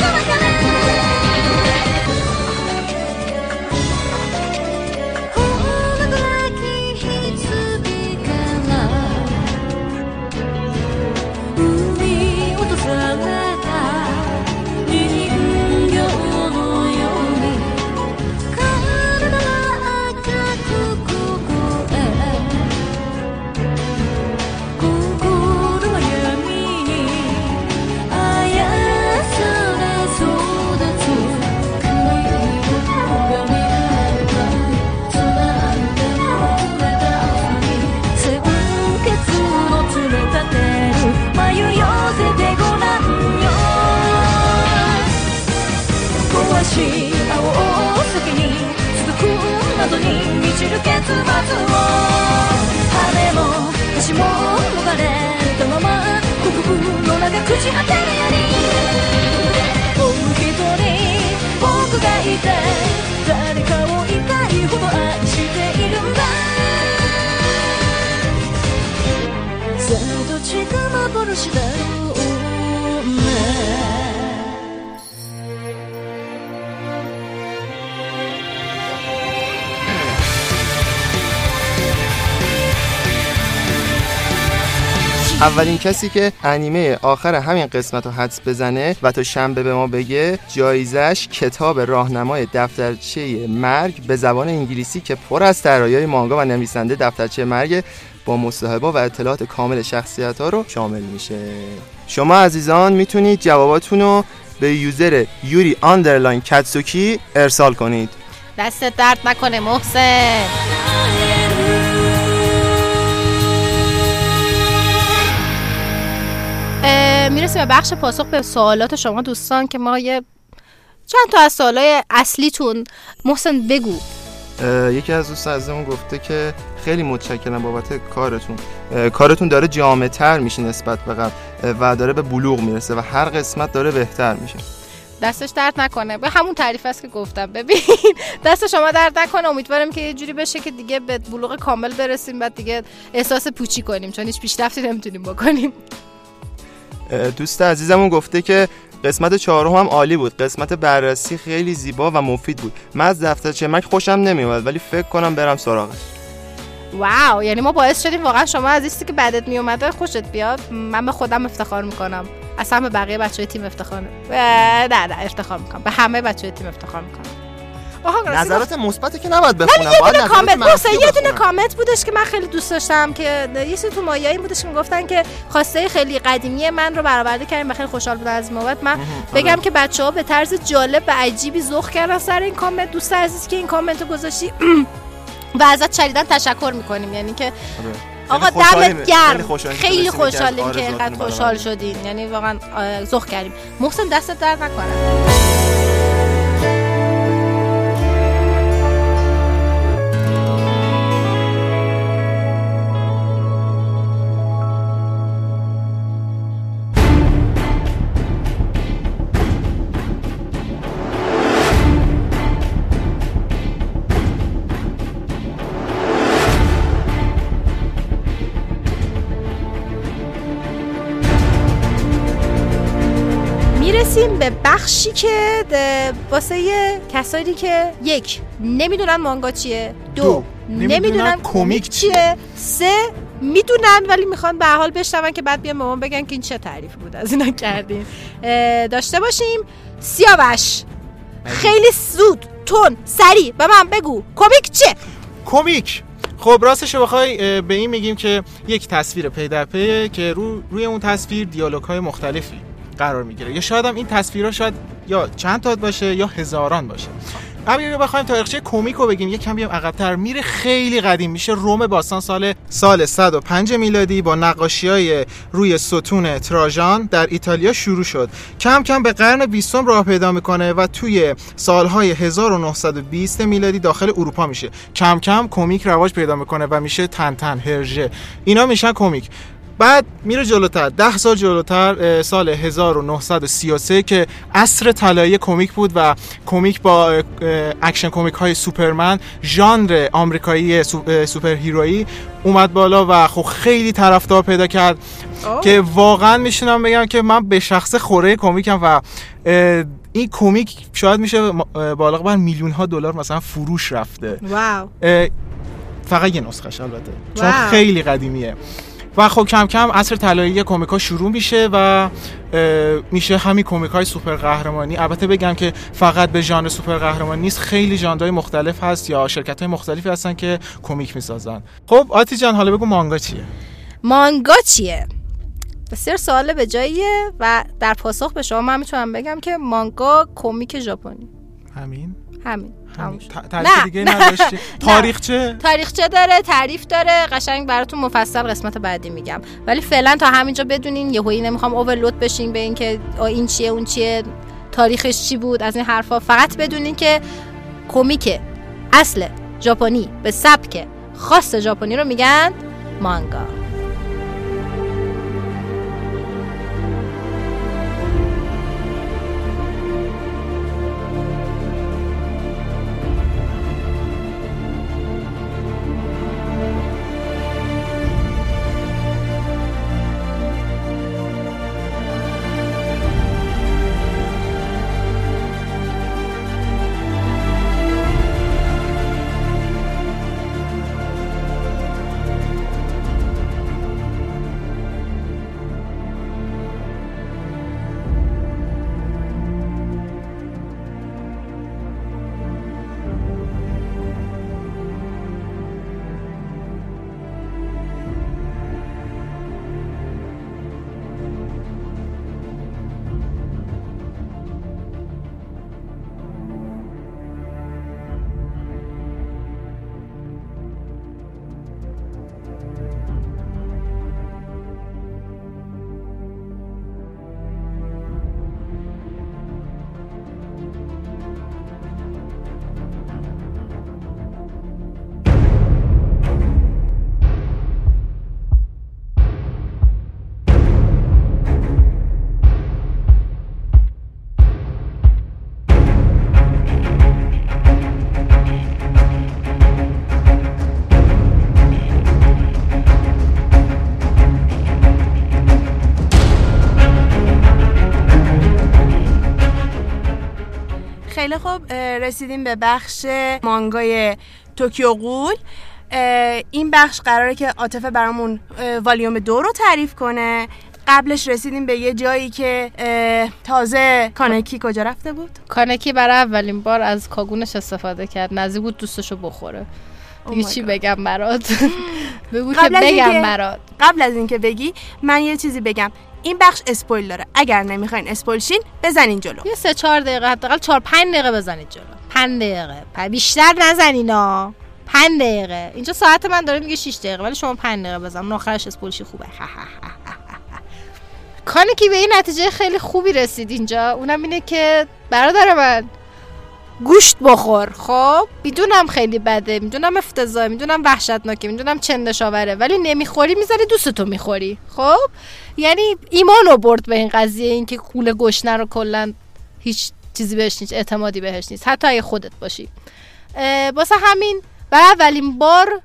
がいて誰かを痛いほど愛しているんだ。さあどっちが幻だ？ろう اولین کسی که انیمه آخر همین قسمت رو حدس بزنه و تا شنبه به ما بگه جایزش کتاب راهنمای دفترچه مرگ به زبان انگلیسی که پر از طراحی مانگا و نویسنده دفترچه مرگ با مصاحبه و اطلاعات کامل شخصیت ها رو شامل میشه. شما عزیزان می‌تونید جواباتون رو به user Yuri underline Katsuki ارسال کنید. دستت درد نکنه محسن. می‌رسیم به بخش پاسخ به سوالات شما دوستان که ما یه چند تا از سوالای اصلیتون. محسن بگو. یکی از دوست عزیزمون گفته که خیلی متشکرم بابت کارتون. کارتون داره جامعتر میشه نسبت به قبل و داره به بلوغ می‌رسه و هر قسمت داره بهتر میشه. دستش درد نکنه. به همون تعریف است که گفتم. ببین دست شما درد نکنه. امیدوارم که یه جوری بشه که دیگه به بلوغ کامل برسیم بعد دیگه احساس پوچی کنیم. چون هیچ پیشرفتی نمی‌تونیم بکنیم. دوست عزیزمون گفته که قسمت چهارم هم عالی بود. قسمت بررسی خیلی زیبا و مفید بود. من از دفترچه مک خوشم نمیومد ولی فکر کنم برم سراغش. واو یعنی ما باعث شدیم واقعا شما از ایستی که بعدت می اومده خوشت بیاد. من به خودم افتخار می‌کنم. اصلا به بقیه بچه تیم افتخار نه نه افتخار می‌کنم. به همه بچه تیم افتخار می‌کنم. نظرات مثبت که نباید بخونم. یه باید دونه نظرات کامنت یه دونه. کامنت بودش که من خیلی دوست داشتم که یه چیزی تو مایایی بودش که می‌گفتن که خواسته خیلی قدیمی من رو برآورده کردیم و خیلی خوشحال بودن از بابت. من بگم که بچه ها به طرز جالب و عجیبی ذوق کردن سر این کامنت. دوست عزیز که این کامنت رو گذاشتی و ازت شدیدن تشکر می‌کنیم. یعنی که آقا خیلی خوشحالیم. دمت گرم. خیلی خوشحالیم که اینقدر خوشحال شدین. یعنی واقعا ذوق کردیم. محسن دستت درد نکنه. بخشی که واسه کسایی که یک نمی‌دونن مانگا چیه. دو, دو، نمی‌دونن, نمی‌دونن کمیک چیه. سه می‌دونن ولی می‌خوان به حال بشنون که بعد بیان به ما بگن که این چه تعریفی بود. از اینا کردین داشته باشیم. سیاوش. خیلی زود تون سریع به من بگو. کمیک چیه؟ کمیک. خب راستش بخوای به این میگیم که یک تصویر پی در پیه که رو روی اون تصویر دیالوگ های مختلفی. قرار می‌گیره. یا شاید هم این تصویرها شاید یا چند تا باشه یا هزاران باشه. اگر بخوایم تاریخچه کمیک رو بگیم یک کمی هم عقب‌تر. میره خیلی قدیم میشه. روم باستان سال سال 105 میلادی با نقاشی های روی ستون تراژان در ایتالیا شروع شد. کم کم به قرن 20 راه پیدا می‌کنه و توی سالهای 1920 میلادی داخل اروپا میشه. کم کم کمیک رواج پیدا می‌کنه و میشه تن تن هرژه. اینا میشن کمیک بعد میره جلوتر. ده سال جلوتر سال 1933 که عصر طلایی کمیک بود و کمیک با Action Comic های سوپرمن ژانر آمریکایی superhero یی اومد بالا و خب خیلی طرفدار پیدا کرد که واقعا می‌تونم بگم که من به شخص خوره کمیکم و این کمیک شاید میشه بالغ بر میلیون ها دلار مثلا فروش رفته. wow. فقط یه نسخش البته. چون wow. خیلی قدیمیه. و خب کم کم عصر طلایی کمیک ها شروع میشه و میشه همین کمیک های سوپر قهرمانی. البته بگم که فقط به ژانر سوپر قهرمانی نیست خیلی ژانرهای مختلف هست یا شرکت های مختلفی هستن که کمیک می‌سازن. خب آتی جان حالا بگو مانگا چیه؟ مانگا چیه؟ بسیار سوال به جاییه و در پاسخ به شما من می‌تونم بگم که مانگا کمیک ژاپنی. همین؟ همین. نه، دیگه. نداشتی؟ تاریخچه تاریخچه داره؟ تعریف داره. قشنگ براتون مفصل قسمت بعدی میگم. ولی فعلا تا همینجا بدونین یهویی نمی‌خوام اوورلود بشین به اینکه این چیه اون چیه تاریخش چی بود از این حرفا. فقط بدونین که کمیک اصل ژاپنی به سبک خاص ژاپنی رو میگن مانگا. خیلی خوب رسیدیم به بخش مانگای Tokyo Ghoul این بخش قراره که عاطفه برامون والیوم دو رو تعریف کنه. قبلش رسیدیم به یه جایی که تازه کانکی کجا رفته بود؟ کانکی برای اولین بار از کاگونش استفاده کرد. نزدیک بود دوستشو بخوره. دیگه Oh my چی. بگم برات؟ بگو که بگم برات. قبل از اینکه بگی من یه چیزی بگم. این بخش spoil داره. اگر نمی‌خواین spoil شین بزنین جلو. یه سه چهار دقیقه حداقل چهار پنج دقیقه بزنید جلو. پنج دقیقه. پ- بیشتر نزنینا پنج دقیقه. اینجا ساعت من داره میگه 6 دقیقه ولی شما پنج دقیقه بزن. آخرش اسپولشی خوبه. کانکی به این نتیجه خیلی خوبی رسید اینجا اونم اینه که برادر من گوشت بخور. خب می‌دونم خیلی بده می‌دونم افتضاحه می‌دونم وحشتناکه می‌دونم چندشاوره ولی نمی‌خوری می‌ذاری دوستتو می‌خوری. خب یعنی ایمانو برد به این قضیه اینکه قول گشنه رو کلا هیچ چیزی بهش نیست اعتمادی بهش نیست. حتی اگه خودت باشی. واسه همین برای اولین بار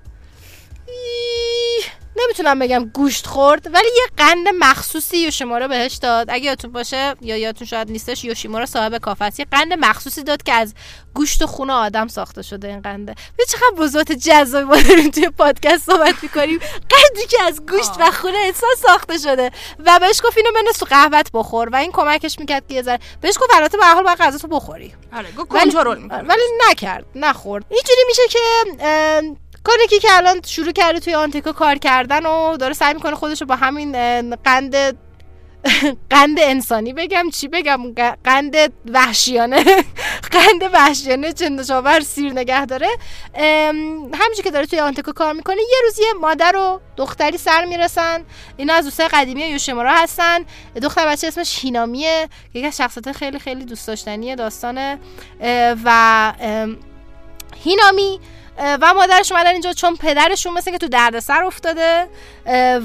نمی‌تونم بگم گوشت خورد ولی یه قند مخصوصی یوشیمورا بهش داد. اگه یادتون باشه یا یادتون شاید نیستش یوشیمورا صاحب کافه است. یه قند مخصوصی داد که از گوشت و خون آدم ساخته شده این قنده. به چقدر بزرگت جذابی ما داریم توی پادکست صحبت می‌کنیم. قندی که از گوشت و خون انسان ساخته شده. و بهش گفت اینو بنداز تو قهوت بخور. و این کمکش می‌کرد که یه ذره بهش گفت البته به هر حال باید غذاتو بخوری. آره ولی- کنترل می‌کنه ولی نکرد نخورد. اینجوری میشه که کانکی که الان شروع کرده توی آنتیکا کار کردن و داره سعی می‌کنه خودش رو با همین قند قند انسانی بگم چی بگم؟ قند وحشیانه قند وحشیانه چندشاور سیر نگه داره. همینجور که داره توی آنتیکا کار می‌کنه یه روز یه مادر و دختری سر می‌رسن. اینا از دوستای قدیمی یوشیمورا هستن. دختر بچه اسمش هینامیه که یکی از شخصیت خیلی خیلی دوست داشتنی داستانه. و ام، هینامی و مادرش اومدن اینجا چون پدرشون مثل که تو دردسر افتاده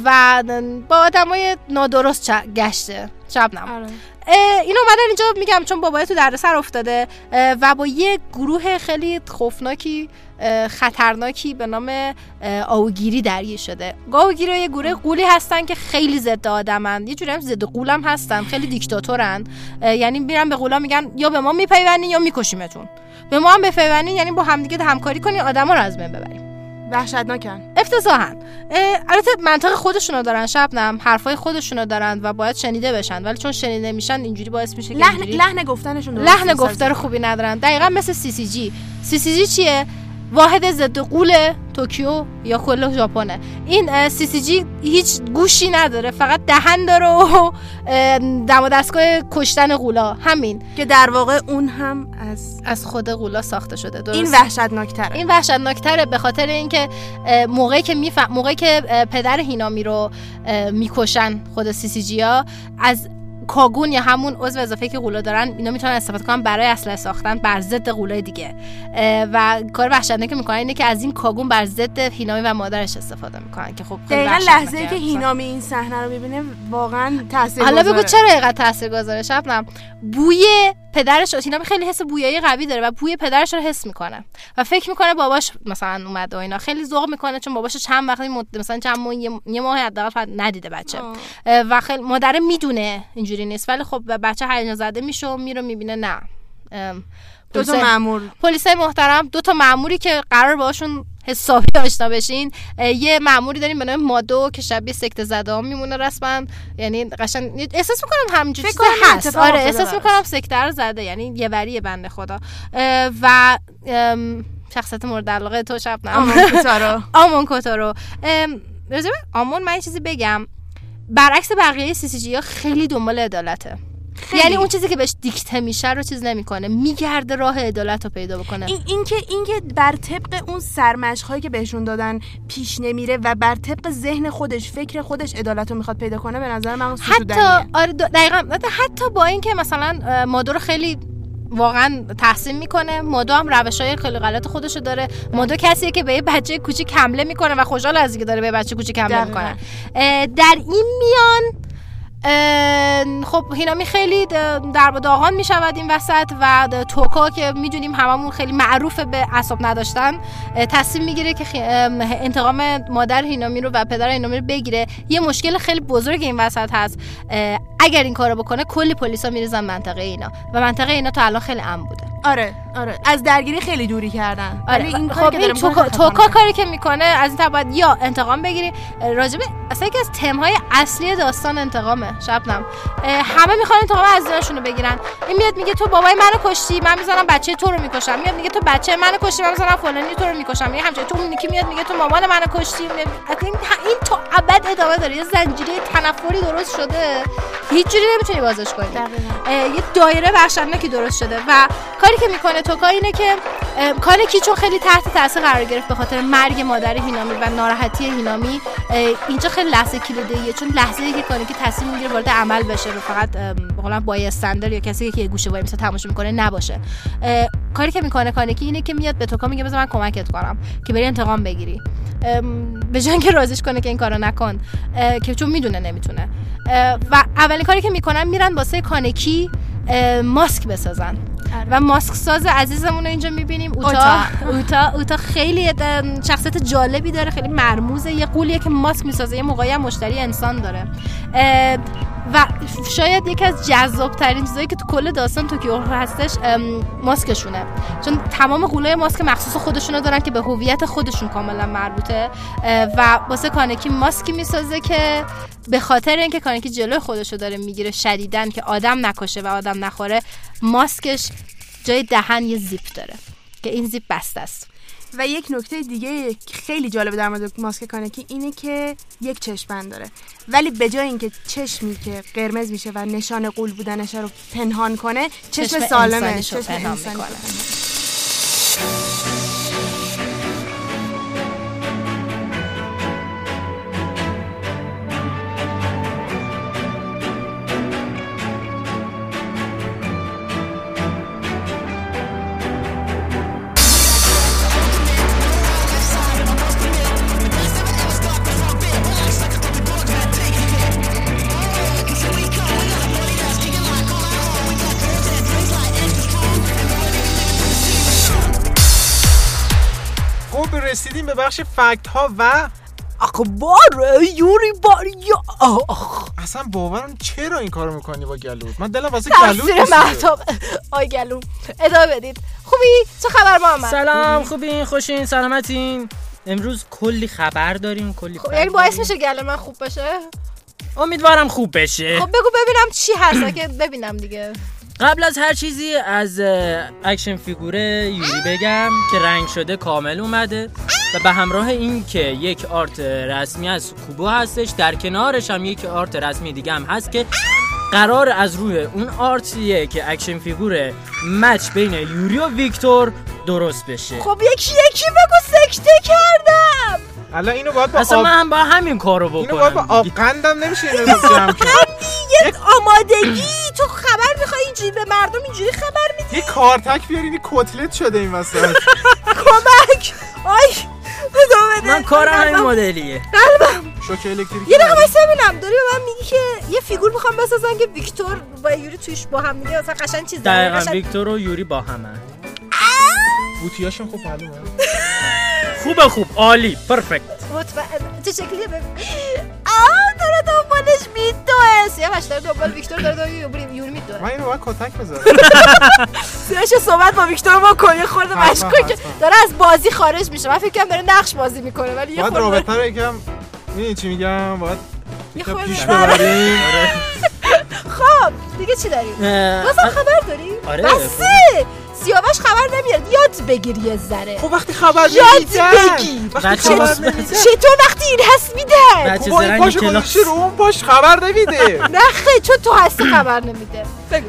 و با آدمای نادرست چ- گشته شبنم آره. اه، اینو اومدن اینجا میگم چون بابای تو دردسر افتاده و با یه گروه خیلی خوفناکی خطرناکی به نام آوگیری درگیر شده. آوگیری یه گروه قولی هستن که خیلی ضد آدمن. یه جوری هم ضد قولم هستن خیلی دیکتاتورن. یعنی میرن به قولا میگن یا به ما میپیونین یا میکشیمتون. به ما هم بپیونین یعنی با همدیگه همکاری کنین آدما رو از بین ببریم وحشتناکن. افتضاحا. اه، البته منطق خودشونو دارن شبنم حرفای خودشونو دارن و باید شنیده بشن. ولی چون شنیده میشن اینجوری باعث میشه که لحن اینجوری- لحن گفتنشون لحن گفتار خوبی ندارن. دقیقا مثل سی سی جی CCG چیه؟ واحد ضد غول توکیو یا کل ژاپنه. این CCG هیچ گوشی نداره فقط دهن داره و دم و دستگاه کشتن غولا. همین. که در واقع اون هم از از خود غولا ساخته شده درست؟ این وحشتناکتره. این وحشتناکتره به خاطر اینکه موقعی که میفهم موقعی که پدر هینامی رو می‌کشن خود CCG ها از کاگون یا همون عضو اضافه که غولا دارن اینا می‌تونن استفاده کنن برای اسلحه ساختن بر ضد غولای دیگه. و کار وحشتناکی که می‌کنن اینه که از این کاگون بر ضد هینامی و مادرش استفاده می‌کنن که خب خیلی دقیقا. لحظه ای که هینامی این صحنه رو می‌بینه واقعا تاثیر حالا بگو چرا اینقدر تاثیرگذاره شبنم؟ بوی پدرش هینامی خیلی حس بویایی قوی داره و بوی پدرش رو حس می‌کنه. و فکر می‌کنه باباش مثلا اومده و اینا. خیلی ذوق می‌کنه چون باباش چند وقتی مد... مثلا چند ماه یه- ماه حداقل ندیده بچه. اه، و خیلی مادر می‌دونه اینجوری نیست. ولی خب بچه هیجان زده میشه و میره می‌بینه نه. دو تا مامور پلیسای محترم دو تا ماموری که قرار باشون حسابی آشنا بشین یه ماموری داریم به نام مادو که شبیه سکته زده ها میمونه رسما. یعنی قشنگ احساس می‌کنم همینجوری چیزی کنم هست. آره احساس. می‌کنم سکته رو زده. یعنی یه وری بنده خدا. اه، و ام، شخصیت مورد علاقه تو شب نه کوتارو. آمون کوتارو. ام، راجع به آمون من چیزی بگم. برعکس بقیه سی سی جی ها خیلی دنبال عدالته. یعنی اون چیزی که بهش دیکته میشه رو چیز نمی‌کنه. میگرده راه عدالت رو پیدا بکنه. این این که این که بر طبق اون سرمشق هایی که بهشون دادن پیش نمیره و بر طبق ذهن خودش فکر خودش عدالت رو می‌خواد پیدا کنه به نظر من حتی. آره دقیقا حتی- با اینکه مثلا رو خیلی واقعا تحسین می‌کنه. مادو هم روش های خیلی غلط خودشو داره. مادو کسیه که به یه بچه کوچیک حمله می‌کنه و خوشحال از اینکه داره به بچه کوچیک حمله. می‌کنه. در این میان خب هینامی خیلی در داغان می شود این وسط و توکا که می‌دونیم هممون خیلی معروف به اعصاب نداشتن تصمیم می‌گیره که انتقام مادر هینامی رو و پدر هینامی رو بگیره. یه مشکل خیلی بزرگ این وسط هست. اگر این کارو بکنه کلی پلیسا میریزن منطقه اینا و منطقه اینا تا الان خیلی امن بوده. آره آره. از درگیری خیلی دوری کردن. آره ولی این خب این توکا. کاری که می‌کنه از این باید یا انتقام بگیری. راجبه اصلا یکی از تمهای اصلی داستان انتقامه. شبنم اه، همه می‌خوان انتقام از زنشون رو بگیرن. این میاد میگه تو بابای منو کشتی من می‌زنم بچه تو رو می‌کشم. میاد میگه تو بچه منو کشتی من می‌زنم فلانی تو رو می‌کشم. یه همچنین تو اون یکی میاد میگه تو مامان منو کشتی. این, این تا ابد ادامه داره. یه زنجیره تنفری درست شده. هیچ جوری نمی‌تونی بازش کنی. یه دایره وحشتناکی درست شده و کاری که می‌کنه توکا اینه که اه، کانکی چون خیلی تحت تاثیر قرار گرفت به خاطر مرگ مادر هینامی و ناراحتی هینامی. اینجا خیلی لحظه کلیدیه چون لحظه ای که کانکی تصمیم می‌گیره وارد عمل بشه و فقط به قولن بایستندر یا کسی که گوشه وای تماشا می‌کنه نباشه. کاری که می‌کنه کانکی اینه که میاد به توکا میگه بذار من کمکت کنم که بری انتقام بگیری. به اینکه رازیش کنه که این کارو نکن که چون می‌دونه نمی‌تونه. و اولین کاری که می‌کنن میرن واسه کانکی ماسک بسازن. و ماسک ساز عزیزمون رو اینجا می‌بینیم. اوتا اوتا. اوتا خیلی شخصیت جالبی داره. خیلی مرموزه. یه قولیه که ماسک می‌سازه. یه موقعی مشتری انسان داره. و شاید یکی از جذاب ترین چیزایی که تو کل داستان توکیو هستش ماسکشونه. چون تمام قولای ماسک مخصوص خودشونو دارن که به هویت خودشون کاملا مربوطه و واسه کانکی ماسکی می‌سازه که به خاطر اینکه کانکی جلوی خودشو داره می‌گیره شدیدن که آدم نکشه و آدم نخوره ماسکش جای دهن یه زیپ داره که این زیپ بسته است. و یک نکته دیگه خیلی جالبه در مورد ماسک کانکی اینه که یک چشمند داره. ولی به جای اینکه چشمی که قرمز میشه و نشان قول بودنش رو پنهان کنه چشم, چشم سالمه چشم انسانی بخش فکت ها و اخبار یوری بار یا آخ. اصلا باورم چرا این کارو می‌کنی با گلوت من دلم واسه گلوت. محتاب آی گلو ادامه بدید. خوبی؟ چه خبر محمد سلام خوبین خوشین سلامتین. امروز کلی خبر داریم کلی خب فکت یعنی باعث. میشه گله من خوب بشه؟ امیدوارم خوب بشه. خب بگو ببینم چی هست که ببینم دیگه. قبل از هر چیزی از اکشن فیگور یوری بگم که رنگ شده کامل اومده و به همراه این که یک آرت رسمی از کوبو هستش در کنارش هم یک آرت رسمی دیگه هم هست که قرار از روی اون آرتیه که اکشن فیگور مچ بین یوری و ویکتور درست بشه. خب یکی یکی بگو سکته کردم! الان اینو باید با اصلا آب من هم با همین کارو اینو باید با بکنم. آب قندم نمیشه اینو جمع کرد. یه آمادگی. تو خبر می‌خوای اینجوری به مردم اینجوری خبر میدی؟ یه کارتک بیارین یه کتلت شده این وسط. کمک. آی. من کارم همین قلبم. مدلیه شوک الکتریکی یه دقیقه وایسا ببینم. داری به من میگی که یه فیگور می‌خوام بسازن که ویکتور با یوری توش با هم دیگه مثلا قشنگ چیز. دقیقا قشنگ- ویکتور و یوری با همن بوتیاشون خوب معلومه. خوبه خوب. عالی. پرفکت مطمئن چه شکلیه؟ ببین. آه داره دنبالش میدوه. سیاوش داره دنبال ویکتور داره یوری یوری میدوه. من اینو باید کتک بذارم. سیاوش صحبت با ویکتور با کنه خورده حتما. داره از بازی خارج میشه. من فکر کنم داره نقش بازی می‌کنه ولی یه باید خورده رابطه رو یکم می‌دونی چی میگم؟ باید یه یکم خورده پیش آره. ببریم. خب دیگه چی داریم؟ بازم خبر داری؟ آره. بسه سیاوش خبر نمیاد. یاد بگیر یه ذره. خب وقتی خبر یاد نمیدن. بگیر. وقتی خبر نمیدن. چطور وقتی این هست میده؟ بچه زرنگ کلاس. گذاشته رو اون پاش خبر نمیده؟ نه خیلی چون تو هستی خبر نمیده.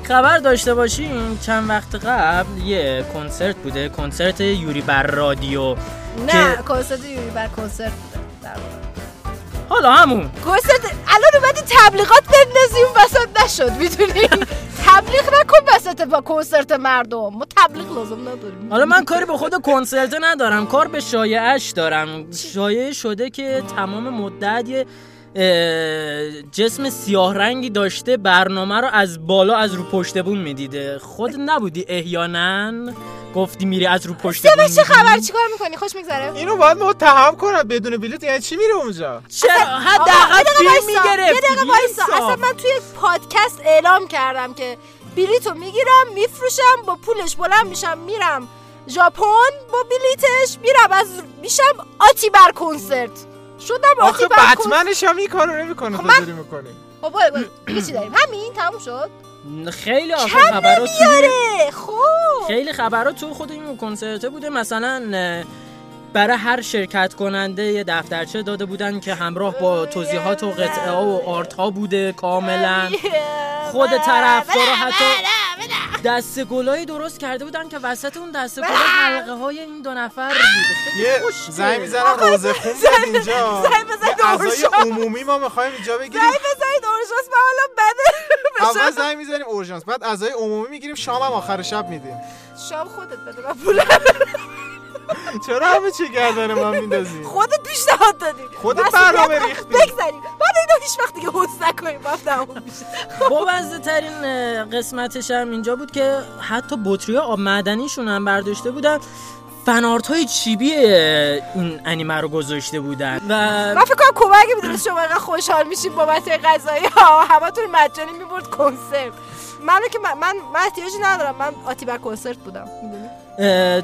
خبر داشته باشین چند وقت قبل یه کنسرت بوده کنسرت یوری بر رادیو. نه کنسرت یوری بر کنسرت. حالا همون. کنسرت الان اومدی تبلیغات بندازی اون وسط نشد می‌دونی؟ تبلیغ نکن وسط با کنسرت مردم. ما تبلیغ لازم نداریم. حالا من کاری به خود کنسرت ندارم. کار به شایعش دارم. شایعه شده که تمام مدت یه جسم سیاه رنگی داشته برنامه رو از بالا از رو پشت بون می‌دیده. خود نبودی احیانا؟ گفتی میری از رو پشت سیاوش چه؟ خبر چیکار می‌کنی؟ خوش میگذره. اینو باید متهم کنم بدون بلیط یعنی چی میره اونجا؟ چرا؟ حداقل دقیقه فیلم. می‌گرفت یه دقیقه وایسا. اصلا من توی پادکست اعلام کردم که بلیتو می‌گیرم میفروشم با پولش بلند میشم میرم ژاپن با بلیتش میرم از میشم آتی بر کنسرت. شدم آتی آخه بر کنسرت. بتمنش هم این کارو نمی‌کنه خب تو من- داری می‌کنی. خب. دیگه چی داریم؟ همین؟ تموم شد؟ خیلی آخه خبرات خب. خیلی خبرات تو خود این کنسرته بوده مثلا برای هر شرکت کننده یه دفترچه داده بودن که همراه با توضیحات و قطعه ها و آرت ها بوده کاملا. خود طرفدارا حتی دست گلایی درست کرده بودن که وسط اون دست گلا حلقه های این دو نفر بوده خیلی یه. زنگ می‌زنم روزه خون اینجا. دورشان. عمومی ما می‌خوایم اینجا بگیریم. زنگ بزنید اورژانس من حالا بده. اول زنگ می‌زنیم اورژانس. بعد اعضای عمومی می‌گیریم شام هم آخر شب میدیم. شام خودت بده من چرا همه چی گردن من میندازی؟ خودت پیشنهاد دادی. خودت برنامه ریختی. بگذاریم بعد اینو هیچ وقت دیگه حس نکنیم باید تموم میشه بامزه ترین قسمتش هم اینجا بود که حتی بطری آب معدنیشون هم برداشته بودن. فنارت های چیبی این انیمه رو گذاشته بودن. و من فکر کنم کمک می‌دونست شما اینقدر خوشحال میشین بابت غذایی. ها همتون مجانی می‌برد کنسرت. منو که من من, من احتیاجی ندارم. من آتی بر کنسرت بودم.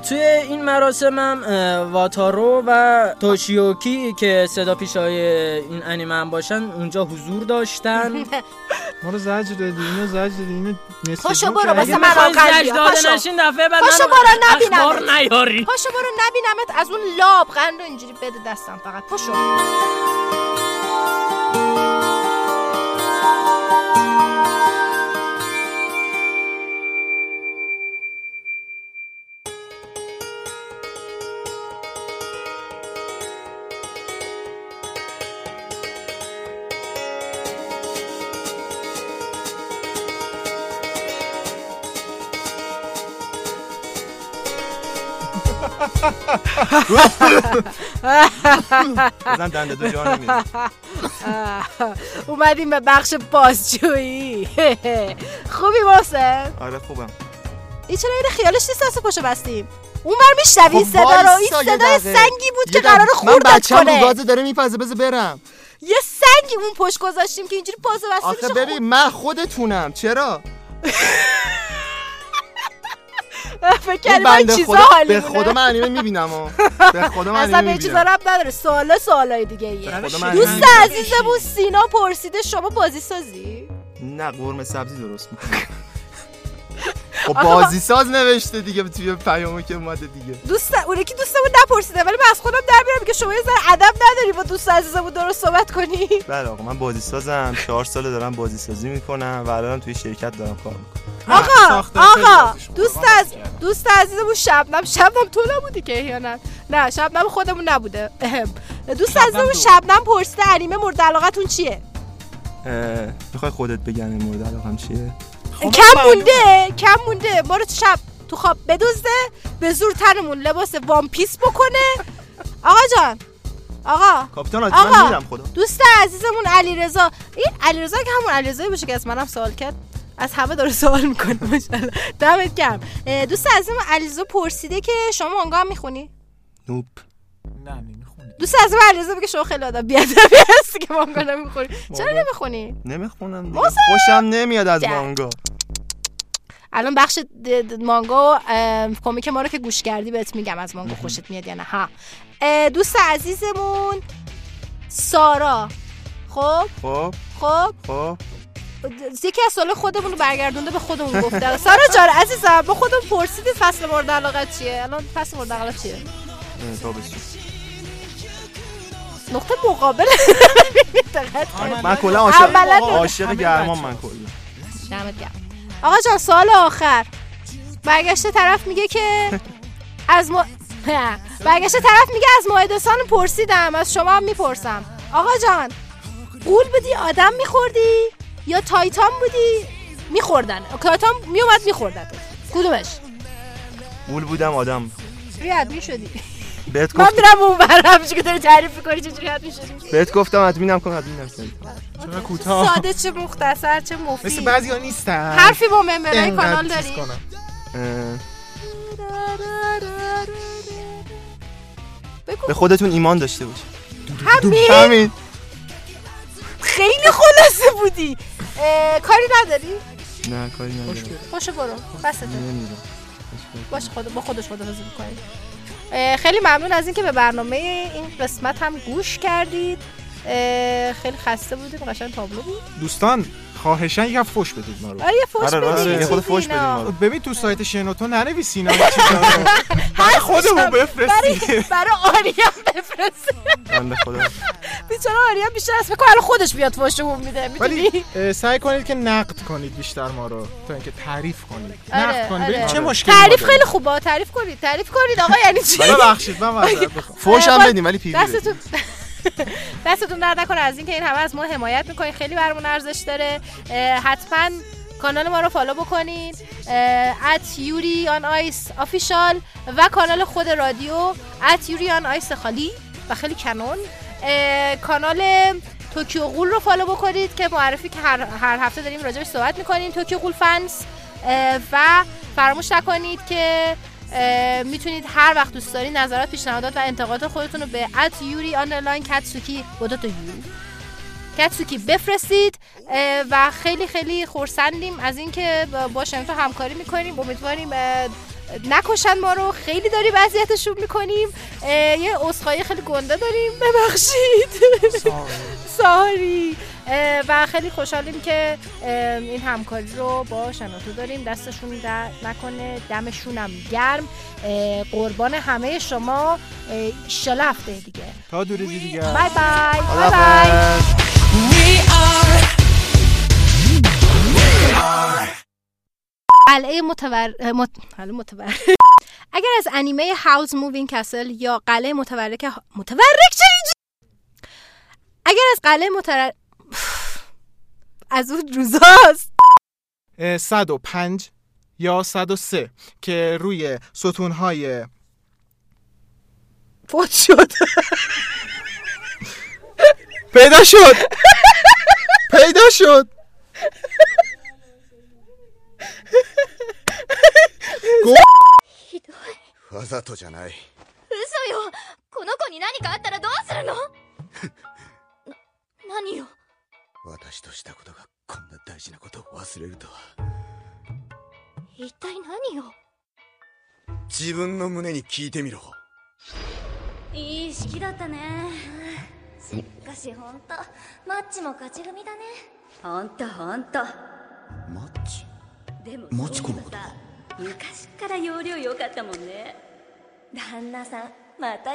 توی این مراسم هم واتارو و توشیوکی که صدا پیشای این انیمه هم باشن اونجا حضور داشتن ما رو زجر دادی اینو زجر دادی اینو پاشو برو. واسه من پاشو. نشین دفعه بعد پاشو برو. اخبار نیاری پاشو برو نبینمت از اون لاب قند رو اینجوری بده دستم فقط پاشو بزن دنده دو جا اومدیم به بخش بازجویی. خوبی محسن آره خوبم. این چرا این خیالش نیست دست پاشو بستیم؟ اون بر میشنوی خب صدا رو. این صدای. سنگی بود که قرار دقیقه. من خوردت بچه‌م کنه. داره میپزه بذار برم. یه سنگی اون پشت گذاشتیم که اینجوری پازو بسته آخه ببین من خودتونم. چرا؟ فکر من بنده چیزا حالی به. خدا من انیمه می‌بینم به خدا من اصلا به چیزا رب نداره. سوالا سوالای دیگه ایه. دوست عزیزمون سینا پرسیده شما بازی سازی؟ نه قرمه سبزی درست می‌کنم. خب بازی ساز نوشته دیگه توی پیامو که اومده دیگه. دوست اون یکی دوستمون نپرسیده ولی من از خودم در میارم که شما یه ذره ادب نداری با دوست عزیزمون درست صحبت کنی. بله آقا من بازی سازم. چهار ساله دارم بازی سازی می‌کنم و الان توی شرکت دارم کار می‌کنم. آقا آقا. دوست از دوست عزیزمون شبنم شبنم تو نبودی که احیانا نه شبنم خودمون نبوده. اهم. دوست عزیزمون. شبنم پرسیده انیمه مورد علاقتون چیه؟ می‌خوای خودت بگن مورد علاقم چیه؟ خب، کم مونده کم مونده. ما رو شب تو خواب بدزده به زور تنمون لباس وان پیس بکنه. آقا جان آقا. کاپیتان آجی آقا. من میرم خدا. دوست عزیزمون علیرضا. این علیرضا که همون علیرضایی باشه که از منم سوال کرد. از همه داره سوال می‌کنه ماشاءالله. دمت گرم. دوست عزیزمون علیرضا پرسیده که شما مانگا هم می‌خونی؟ نوپ نه نمی‌خونی دوست عزیزم علیرضا بگه شما خیلی آدم بیادبی هستی که مانگا نمی‌خونی چرا نمی‌خونی؟ نمی‌خونم خوشم نمیاد از. مانگا. الان بخش مانگا و کمیک ما رو که گوش کردی بهت میگم از مانگا خوشت میاد یا نه. ها. دوست عزیزمون سارا. خب؟ خب. خب؟ خب. یکی از سوال خودمون رو برگردونده به خودمون گفته سارا جان عزیزم با خودمون پرسیدید فصل مورد علاقت چیه؟ الان فصل مورد علاقت چیه؟ نقطه مقابل. من کلا عاشق گرمان. من کلا. دمت گرم. آقا جان سوال آخر. برگشته طرف میگه که از ما برگشته طرف میگه از ماهدسان پرسیدم از شما هم می‌پرسم. آقا جان قول بودی آدم میخوردی؟ یا تایتان بودی؟ میخوردن. تایتان میومد میخوردن. کدومش؟ گول بودم آدم. روی ادمین شدی بهت من گفت میرم اون برم که داری تعریف می‌کنی چجوری ادمین شدی بهت گفتم ادمینم کن ادمینم کن. چرا کوتاه؟ ساده چه مختصر چه مثل مفید. بعضی ها نیستن. حرفی با ممبرای کانال داری؟ به خودتون ایمان داشته باش همین همین. خیلی خلاصه بودی. کاری نداری؟ نه کاری ندارم. خوشو برو. بسته نمی‌رم. باش خود با خودش خدافظی می‌کنیم. خیلی ممنون از اینکه به برنامه این قسمت هم گوش کردید. خیلی خسته بودیم قشنگ تابلو بود. دوستان خواهشن یکم فوش بدید ما رو. آره یه فوش آره، راست بدید خود فوش بدید اینا. ما رو. ببین تو سایت شنوتو چیزا رو. برای خودمون بفرستید برای برای آریا بفرست بنده خدا. بیچاره آریا بیشتر از فکر الان خودش بیاد فوشمون میده ولی می‌دونی سعی کنید که نقد کنید بیشتر ما رو تا اینکه تعریف کنید. آره، نقد کنید. آره. ببین چه مشکلی تعریف. خیلی خوبه تعریف کنید تعریف کنید. آقا یعنی چی؟ ببخشید من فوش هم بدیم ولی پیوی. دستتون دستتون درد نکنه. از اینکه این همه از ما حمایت می‌کنین. خیلی برامون ارزش داره. حتما کانال ما رو follow بکنین. at Yuri on Ice official و کانال خود رادیو at Yuri on Ice خالی و خیلی کنون. کانال Tokyo Ghoul رو follow بکنید که معرفی که هر, هر هفته داریم راجبش صحبت می‌کنیم. Tokyo Ghoul fans و فراموش نکنید که می‌تونید هر وقت دوست دارید نظرات پیشنهادات و انتقادات خودتون رو به at Yuri underline Katsuki با دو تا u. Katsuki بفرستید. و خیلی خیلی خورسندیم از اینکه با- شنوتو همکاری می‌کنیم. امیدواریم نکشن ما رو. خیلی داریم اذیتشون می‌کنیم. یه عذرخواهی خیلی گنده داریم. ببخشید. sorry و خیلی خوشحالیم که این همکاری رو با شنوتو داریم. دستشون درد نکنه دمشونم گرم. قربان همه شما. ایشالا هفته دیگه. تا دوری دیگه. bye bye. bye bye. قلعه متور... مت... متور... اگر از انیمه Howl's Moving Castle یا قلعه متحرک متحرک چه؟ اگر از قلعه متر... از اون روزاست اه، 105 یا 103 که روی ستونهای فوت شد پیدا شد پیدا شد ざとじゃない。嘘よこの子に何かあったらどうするのな、何よ 私としたことがこんな大事なことを忘れるとは。一体何よ自分の胸に聞いてみろ。いい式だったね。しかしほんとマッチも勝ち組だね。ほんとほんとマッチ？でもマチコのそういえばさ昔っから容量良かったもんね。旦那さんまた